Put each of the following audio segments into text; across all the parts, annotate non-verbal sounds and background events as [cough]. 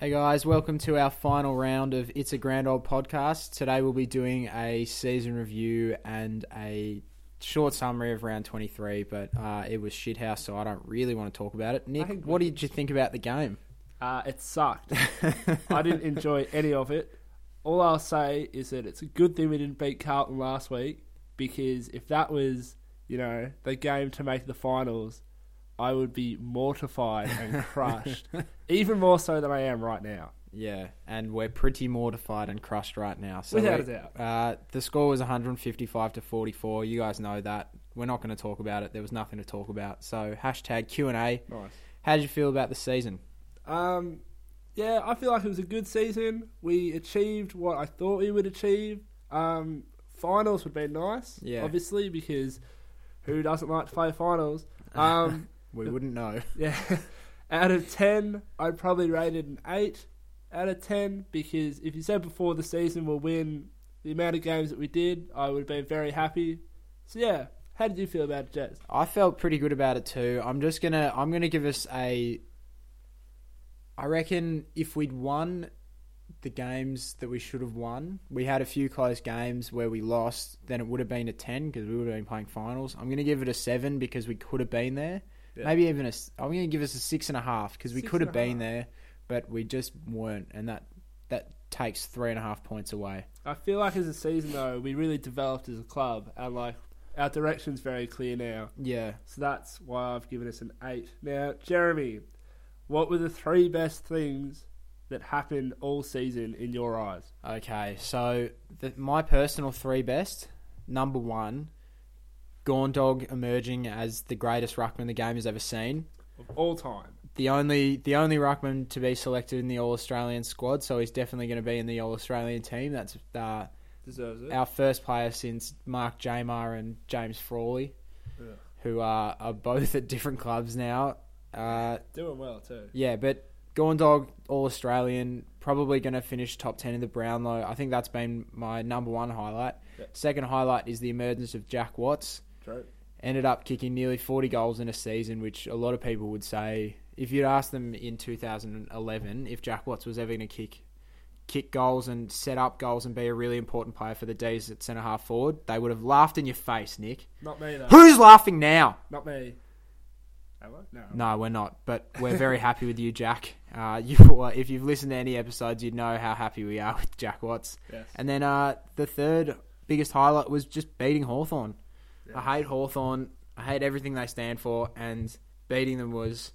Hey guys, welcome to our final round of It's a Grand Old podcast. Today we'll be doing a season review and a short summary of round 23, but uh, it was shithouse, so I don't really want to talk about it. Nick, what did you think about the game? Uh, it sucked. [laughs] I didn't enjoy any of it. All I'll say is that it's a good thing we didn't beat Carlton last week because if that was, you know, the game to make the finals, I would be mortified and [laughs] crushed, [laughs] even more so than I am right now. Yeah, and we're pretty mortified and crushed right now. So Without a doubt. Uh, the score was 155 to 44. You guys know that. We're not going to talk about it. There was nothing to talk about. So hashtag Q and A. Nice. How did you feel about the season? Um, yeah, I feel like it was a good season. We achieved what I thought we would achieve. Um, finals would be nice, Yeah. obviously, because who doesn't like to play finals? Um, [laughs] We wouldn't know. [laughs] yeah, out of ten, I'd probably rate it an eight out of ten because if you said before the season we'll win the amount of games that we did, I would have been very happy. So yeah, how did you feel about it, Jez? I felt pretty good about it too. I'm just gonna I'm gonna give us a. I reckon if we'd won the games that we should have won, we had a few close games where we lost. Then it would have been a ten because we would have been playing finals. I'm gonna give it a seven because we could have been there. Yeah. Maybe even a. s- I'm gonna give us a six and a half because we Six could have a been half. there, but we just weren't, and that that takes three and a half points away. I feel like as a season though, we really developed as a club, and like our direction's very clear now. Yeah. So that's why I've given us an eight. Now, Jeremy, what were the three best things that happened all season in your eyes? Okay, so the, my personal three best. Number one, Gawndog emerging as the greatest ruckman the game has ever seen. Of all time. The only the only ruckman to be selected in the All Australian squad, so he's definitely going to be in the All Australian team. That's uh, Deserves it. our first player since Mark Jamar and James Frawley, Yeah. who are, are both at different clubs now. Uh, Doing well too. yeah, but Gawndog All Australian, probably going to finish top 10 in the Brownlow. I think that's been my number one highlight. Yeah. Second highlight is the emergence of Jack Watts. True. Ended up kicking nearly 40 goals in a season, which a lot of people would say, if you'd asked them in 2011 if Jack Watts was ever going to kick kick goals and set up goals and be a really important player for the D's at centre half forward, they would have laughed in your face, Nick. Not me though. Who's laughing now? Not me. Am I? No. No, we're not. But we're very happy with you, Jack. [laughs] Uh, you, if you've listened to any episodes, you'd know how happy we are with Jack Watts. Yes. And then uh, the third biggest highlight was just beating Hawthorn. Yeah. I hate Hawthorn. I hate everything they stand for, and beating them was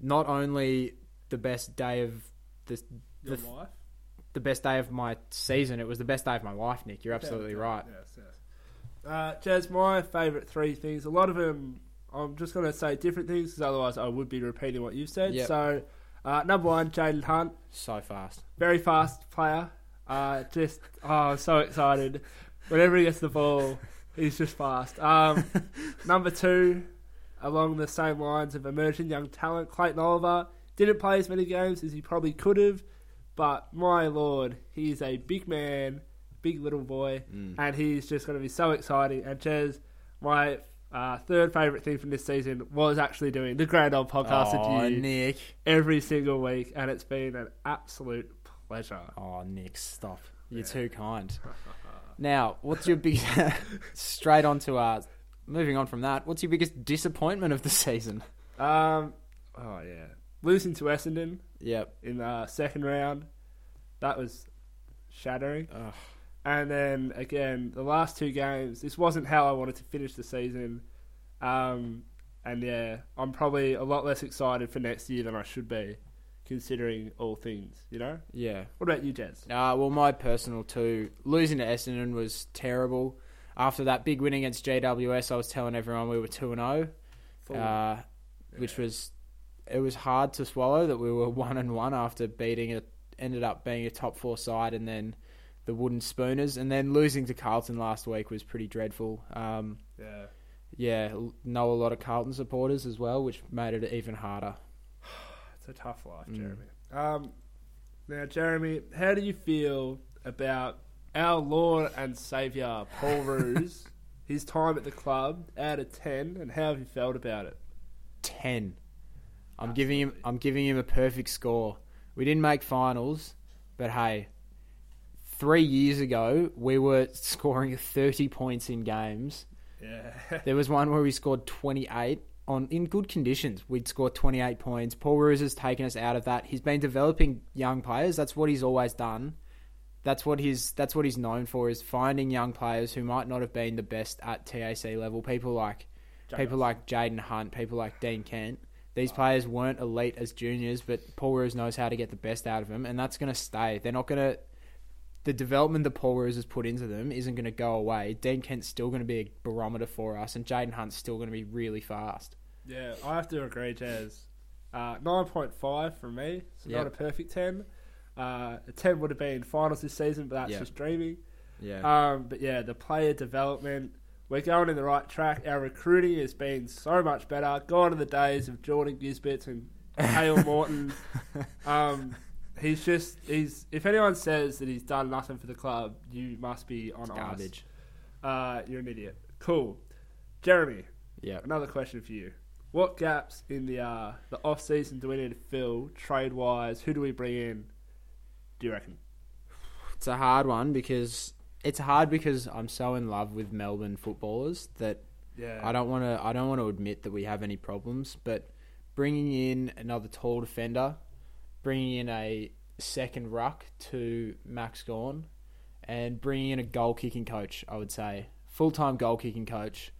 not only the best day of the the, life. the best day of my season. It was the best day of my life, Nick. You're absolutely Yeah, right. Yes, yes. Uh, Jez, my favourite three things. A lot of them, I'm just going to say different things because otherwise I would be repeating what you've said. Yep. So, uh, number one, Jayden Hunt, So fast. very fast player. Uh, just oh, I'm so excited. Whenever he gets the ball, he's just fast. Um, [laughs] number two, along the same lines of emerging young talent, Clayton Oliver didn't play as many games as he probably could have, but my lord, he's a big man, big little boy, Mm. and he's just going to be so exciting. And Jez, my uh, third favourite thing from this season was actually doing the Grand Old podcast oh, with you Nick. every single week, and it's been an absolute pleasure. Oh, Nick, stop. You're Yeah. too kind. [laughs] Now, what's your big [laughs] straight on to uh moving on from that, what's your biggest disappointment of the season? Um, oh yeah, losing to Essendon Yep. in the second round, that was shattering. Ugh. And then again, the last two games, this wasn't how I wanted to finish the season. Um, and yeah, I'm probably a lot less excited for next year than I should be, considering all things. You know. Yeah. What about you, Jez? Uh, well, my personal too. Losing to Essendon was terrible. After that big win against GWS, I was telling everyone we were two and zero, Full- uh, which was it was hard to swallow that we were [laughs] one and one after beating it. Ended up being a top four side, and then the Wooden Spooners, and then losing to Carlton last week was pretty dreadful. Um, yeah. yeah, know a lot of Carlton supporters as well, which made it even harder. It's a tough life, Mm. Jeremy. Um, now, Jeremy, how do you feel about our Lord and Saviour Paul [laughs] Roos, his time at the club out of ten, and how have you felt about it? Ten. I'm giving him. I'm giving him a perfect score. We didn't make finals, but hey, three years ago we were scoring 30 points in games. Yeah. There was one where we scored 28 on in good conditions. We'd score 28 points. Paul Roos has taken us out of that. He's been developing young players. That's what he's always done. That's what he's that's what he's known for is finding young players who might not have been the best at TAC level. People like people like Jayden Hunt, people like Dean Kent. These players weren't elite as juniors, but Paul Roos knows how to get the best out of them, and that's going to stay. They're not going to. The development that Paul Roos has put into them isn't going to go away. Dean Kent's still going to be a barometer for us, and Jayden Hunt's still going to be really fast. Yeah, I have to agree, Jazz. Uh, 9.5 from me. So not a perfect 10. Uh, a 10 would have been finals this season, but that's Yep. just dreaming. Yeah, Um, but yeah, the player development, we're going in the right track. Our recruiting has been so much better. Gone are the days of Jordan Gysberts and Cale [laughs] Morton. Um, he's just he's. If anyone says that he's done nothing for the club, you must be on garbage. Uh, you're an idiot. Cool, Jeremy. Yeah, Another question for you. What gaps in the uh, the off season do we need to fill trade wise? Who do we bring in? Do you reckon? it's a hard one because it's hard because I'm so in love with Melbourne footballers that Yeah, I don't want to. I don't want to admit that we have any problems, but bringing in another tall defender, bringing in a second ruck to Max Gawn, and bringing in a goal kicking coach. I would say full time goal kicking coach.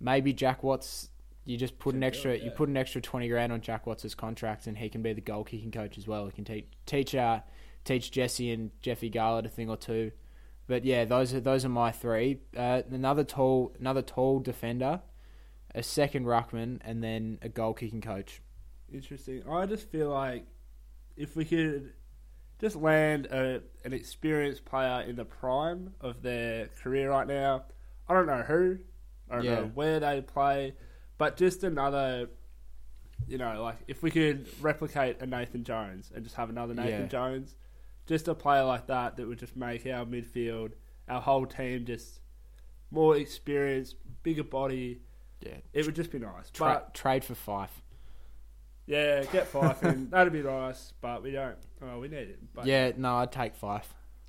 Maybe Jack Watts. You just put Should an extra. it, You put an extra twenty grand on Jack Watts's contract, and he can be the goal kicking coach as well. He can teach teach uh, teach Jesse and Jeffy Garlett a thing or two. But yeah, those are those are my three. Uh, another tall, another tall defender, a second ruckman, and then a goal kicking coach. interesting. I just feel like if we could just land a, an experienced player in the prime of their career right now. I don't know who, I don't Yeah. know where they play, but just another. You know, like if we could replicate a Nathan Jones and just have another Nathan Yeah. Jones, just a player like that that would just make our midfield, our whole team just more experienced, bigger body. Yeah, It would just be nice. Tra- but trade for Fyfe. Yeah, get Fyfe in. [laughs] That'd be nice, but we don't. Oh, we need it. But yeah, no, I'd take Fyfe.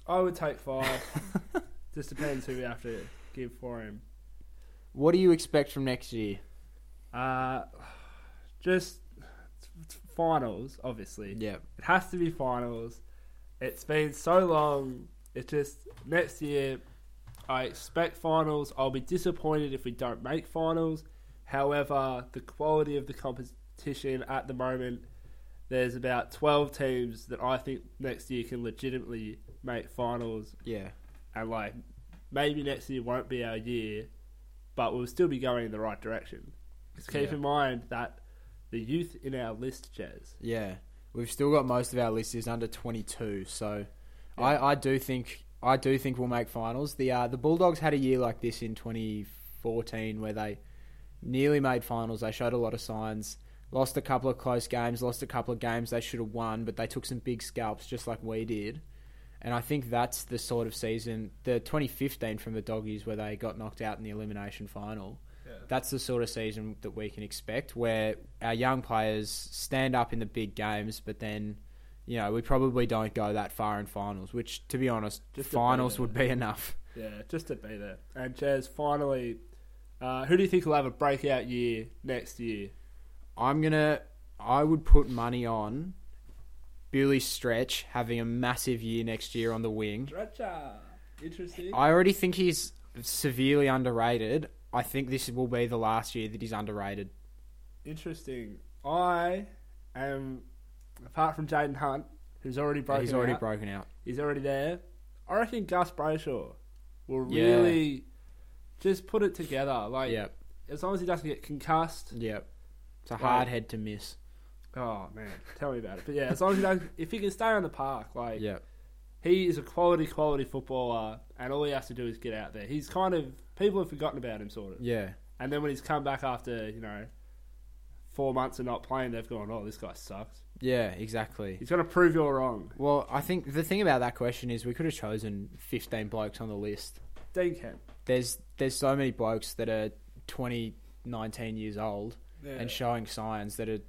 I would take Fyfe. [laughs] just depends who we have to give for him. What do you expect from next year? Uh, just it's finals, obviously. Yeah, It has to be finals. It's been so long. It's just next year. I expect finals. I'll be disappointed if we don't make finals. However, the quality of the competition at the moment, there's about 12 teams that I think next year can legitimately make finals. yeah, And, like, maybe next year won't be our year, but we'll still be going in the right direction. Just keep Yeah. in mind that the youth in our list, Jez, yeah. We've still got most of our list is under twenty two, so Yeah. I, I do think I do think we'll make finals. The uh, the Bulldogs had a year like this in twenty fourteen where they nearly made finals. They showed a lot of signs. Lost a couple of close games, lost a couple of games they should have won, but they took some big scalps just like we did. And I think that's the sort of season, the 2015 from the Doggies, where they got knocked out in the elimination final. That's the sort of season that we can expect, where our young players stand up in the big games, but then, you know, we probably don't go that far in finals. Which, to be honest, Just finals be would be enough. Yeah, just to be there. And Jez, finally, uh, who do you think will have a breakout year next year? I'm gonna. I would put money on Billy Stretch having a massive year next year on the wing. Stretcher. Interesting. I already think he's severely underrated. I think this will be the last year that he's underrated. Interesting. I am, apart from Jayden Hunt, who's already broken he's already out, broken out. he's already there. I reckon Gus Brayshaw will Yeah. really just put it together. Like, Yep, as long as he doesn't get concussed. yep. It's a hard head to miss. Oh man, tell me about it. But yeah, as long as he doesn't, if he can stay on the park, like Yep. he is a quality, quality footballer, and all he has to do is get out there. He's kind of people have forgotten about him, sort of. Yeah. And then when he's come back after you know four months of not playing, they've gone, "Oh, this guy sucks." Yeah, exactly. He's going to prove you're wrong. Well, I think the thing about that question is we could have chosen 15 blokes on the list. Dean Kemp. There's there's so many blokes that are 20, 19 years old Yeah. and showing signs that are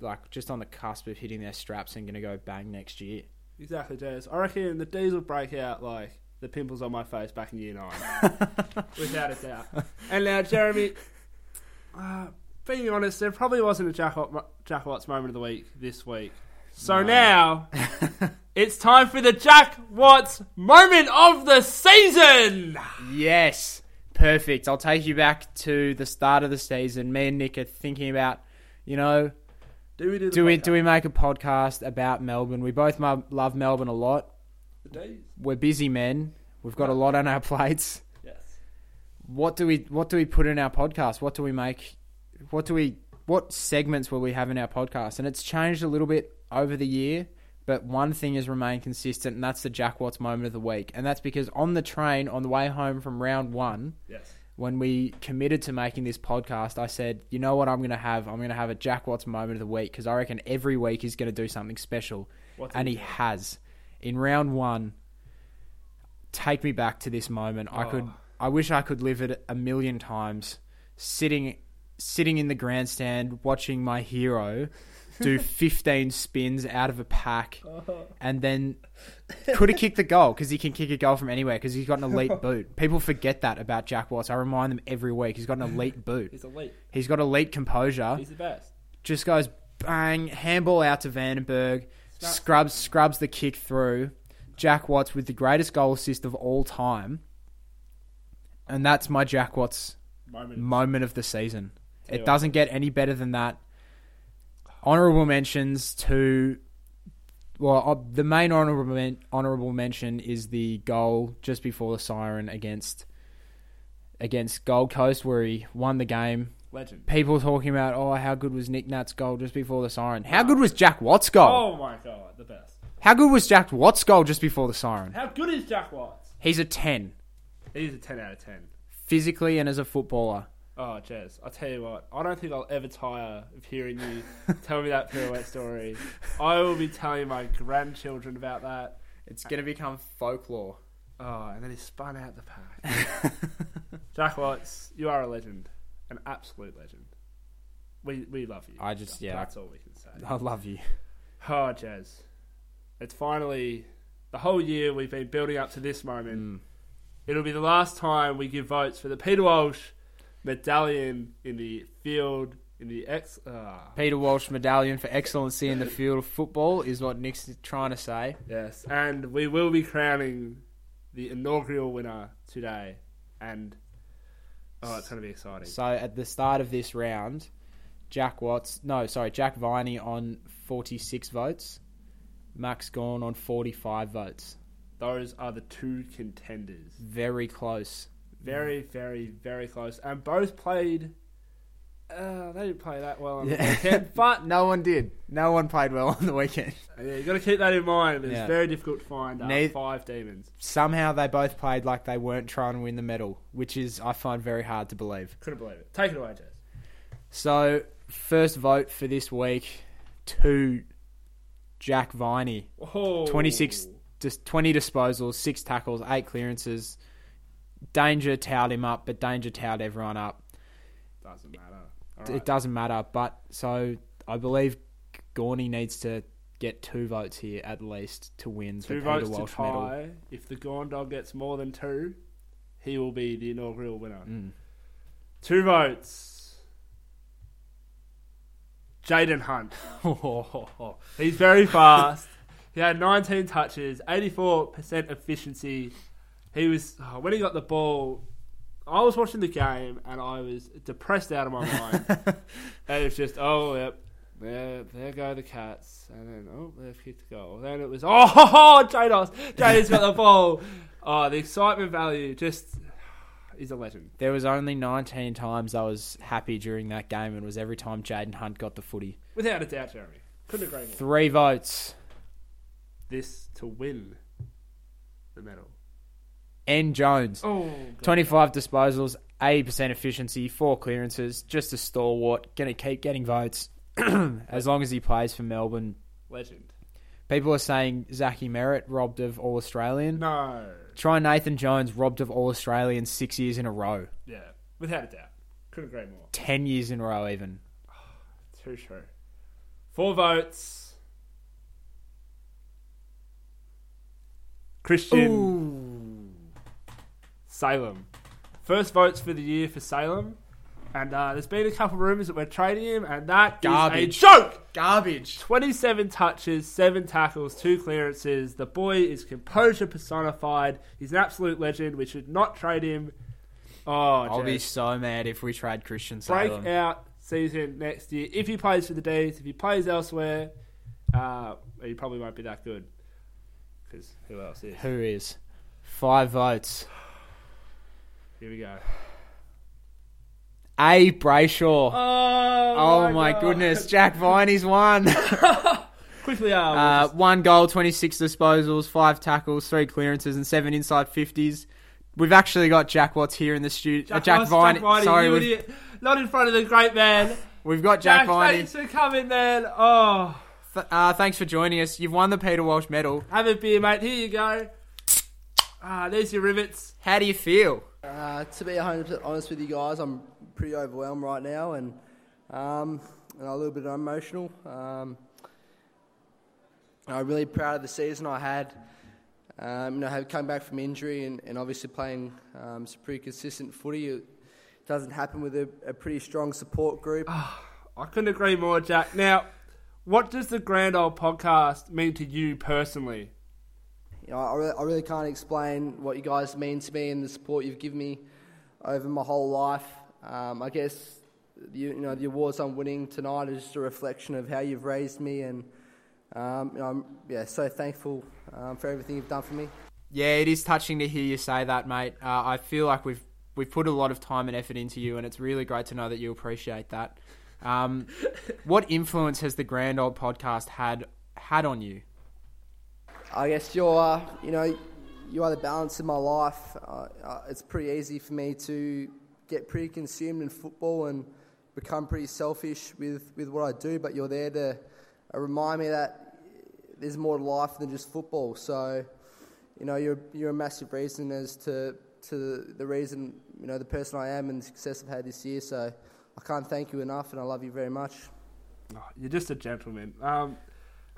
like just on the cusp of hitting their straps and going to go bang next year. Exactly, Jez. I reckon the D's will break out like the pimples on my face back in year nine, [laughs] without a doubt. And now, Jeremy, [sighs] uh, being honest, there probably wasn't a Jack, Jack Watts moment of the week this week. So No. now [laughs] it's time for the Jack Watts moment of the season. Yes, perfect. I'll take you back to the start of the season. Me and Nick are thinking about, you know, Do we do do we podcast? do we make a podcast about Melbourne? We both love Melbourne a lot. We're busy men. We've got a lot on our [laughs] plates. Yes. What do we what do we put in our podcast? What do we make? What do we what segments will we have in our podcast? And it's changed a little bit over the year, but one thing has remained consistent, and that's the Jack Watts moment of the week. And that's because on the train on the way home from round one, Yes. when we committed to making this podcast, I said, you know what I'm going to have? I'm going to have a Jack Watts moment of the week because I reckon every week he's going to do something special. What and he you do? has. In round one, take me back to this moment. I could, Oh. I wish I could live it a million times, sitting, sitting in the grandstand watching my hero do [laughs] 15 spins out of a pack, oh. and then could have kicked the goal because he can kick a goal from anywhere because he's got an elite [laughs] boot. People forget that about Jack Watts. I remind them every week. He's got an elite boot. He's elite. He's got elite composure He's the best. just goes bang, handball out to Vandenberg, Snap. scrubs scrubs the kick through. Jack Watts with the greatest goal assist of all time, and that's my Jack Watts Moment. moment of the season. It doesn't get any better than that. Honorable mentions to. Well, uh, the main honorable men- honorable mention is the goal just before the siren against against Gold Coast, where he won the game Legend. people talking about, oh, how good was Nick Nat's goal just before the siren? How good was Jack Watt's goal? Oh my god, the best. How good was Jack Watt's goal just before the siren? How good is Jack Watts? He's a 10, He's a 10 out of 10. physically and as a footballer. Oh, Jez, I'll tell you what, I don't think I'll ever tire of hearing you [laughs] tell me that pirouette story. I will be telling my grandchildren about that. It's going to become folklore. Oh, and then he spun out the pack. [laughs] Jack Watts, you are a legend. An absolute legend. We we love you. I just- yeah. That's all we can say. I love you. Oh, Jez. It's finally the whole year we've been building up to this moment. Mm. It'll be the last time we give votes for the Peter Walsh medallion in the field in the ex. ah. Peter Walsh medallion for excellency in the field of football is what Nick's trying to say. Yes, and we will be crowning the inaugural winner today, and oh, it's going to be exciting. So at the start of this round, Jack Watts, no, sorry, Jack Viney on 46 votes, Max Gawn on 45 votes. Those are the two contenders. Very close. Very, very, very close, and both played. Uh, they didn't play that well on the weekend, [laughs] but No one did. No one played well on the weekend. yeah, you got to keep that in mind. It's Yeah. very difficult to find uh, Neith- five demons. Somehow they both played like they weren't trying to win the medal, which is I find very hard to believe. Couldn't believe it. Take it away, Jess. So first vote for this week to Jack Viney. Oh. 26 Just 20 disposals, six tackles, eight clearances. Danger towed him up, but Danger towed everyone up. Doesn't matter. All It doesn't matter, but so I believe Gawny needs to get two votes here at least to win Two the votes Peter to Walsh medal. If the Gawn Dog gets more than two, he will be the inaugural winner. Mm. Two votes. Jayden Hunt. [laughs] He's very fast. he had 19 touches, 84% efficiency. He was oh, when he got the ball. I was watching the game and I was depressed out of my mind. [laughs] and it's just oh yep, there there go the cats, and then oh they've kicked a goal. Then it was [laughs] oh ho, ho, Jados, Jayden's got the ball. Oh the excitement value just is a legend. There was only 19 times I was happy during that game, and it was every time Jayden Hunt got the footy. Without a doubt, Jeremy. Couldn't agree more. Three votes. This to win the medal. N Jones. Oh, 25 disposals, 80% efficiency, four clearances, just a stalwart. Going to keep getting votes [clears throat] as long as he plays for Melbourne. legend. People are saying Zachy Merrett robbed of All Australian. No. Try Nathan Jones robbed of All Australian six years in a row. Yeah, without a doubt. Couldn't agree more. 10 years in a row, even. [sighs] Too true. Four votes. Christian Salem. First votes for the year for Salem. And uh, there's been a couple of rumours that we're trading him, and that is Garbage. a joke! Garbage. 27 touches, 7 tackles, 2 clearances. The boy is composure personified. He's an absolute legend. We should not trade him. Oh, I'll be so mad if we trade Christian Salem. breakout season next year. If he plays for the D's, if he plays elsewhere, uh, he probably won't be that good. Because who else is? Who is? Five votes. Here we go. A. Brayshaw. Oh, Oh, my goodness. Jack Viney's won. [laughs] Quickly, uh, Uh, one goal, 26 disposals, five tackles, three clearances, and seven inside 50s. We've actually got Jack Watts here in the studio. Jack, Jack Ross, Viney. Sorry, you we've, idiot. Not in front of the great man. we've got Jack, Jack, Viney. thanks for coming, man. Oh, Th- uh, thanks for joining us. You've won the Peter Walsh medal. have a beer, mate. Here you go. Ah, there's your rivets. How do you feel? Uh, to be 100% honest with you guys, I'm pretty overwhelmed right now and, um, and a little bit emotional. Um, I'm really proud of the season I had. Um, you know, have come back from injury and, and obviously playing um, some pretty consistent footy. It doesn't happen with a, a pretty strong support group. I couldn't agree more, Jack. Now, what does the Grand Old Podcast mean to you personally? You know, I, really, I really can't explain what you guys mean to me and the support you've given me over my whole life. Um, I guess you, you know the awards I'm winning tonight is just a reflection of how you've raised me, and um, you know, I'm yeah so thankful um, for everything you've done for me. Yeah, it is touching to hear you say that, mate. Uh, I feel like we've we've put a lot of time and effort into you, and it's really great to know that you appreciate that. Um, [laughs] what influence has the Grand Old Podcast had had on you? I guess you're, uh, you know, you are the balance in my life. Uh, uh, it's pretty easy for me to get pretty consumed in football and become pretty selfish with, with what I do, but you're there to uh, remind me that there's more to life than just football. So, you know, you're, you're a massive reason as to, to the reason, you know, the person I am and the success I've had this year. So I can't thank you enough, and I love you very much. Oh, you're just a gentleman. Um,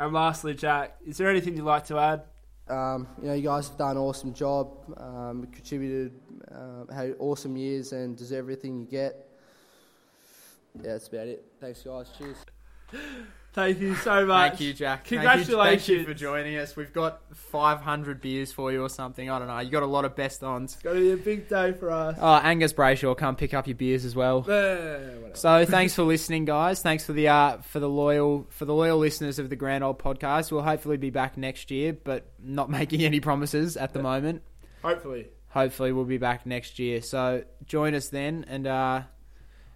and lastly, Jack, is there anything you'd like to add? Um, you know, you guys have done an awesome job, um, contributed, uh, had awesome years, and deserve everything you get. Yeah, that's about it. Thanks, guys. Cheers. [laughs] Thank you so much. Thank you, Jack. Congratulations. Thank you, thank you for joining us. We've got 500 beers for you or something. I don't know. You got a lot of best ons. It's going to be a big day for us. Oh, Angus Brayshaw, come pick up your beers as well. Whatever. So thanks for listening, guys. Thanks for the uh, for the loyal for the loyal listeners of the Grand Old Podcast. We'll hopefully be back next year, but not [laughs] making any promises at the moment. Hopefully. Hopefully, we'll be back next year. So join us then, and uh,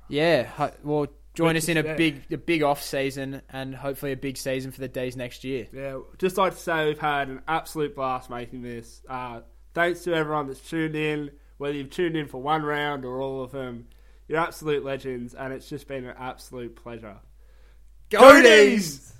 yeah, ho- well, join us in a big a big off season, and hopefully a big season for the D's next year. Yeah, just like to say we've had an absolute blast making this. Uh, thanks to everyone that's tuned in, whether you've tuned in for one round or all of them. You're absolute legends, and it's just been an absolute pleasure. Go D's!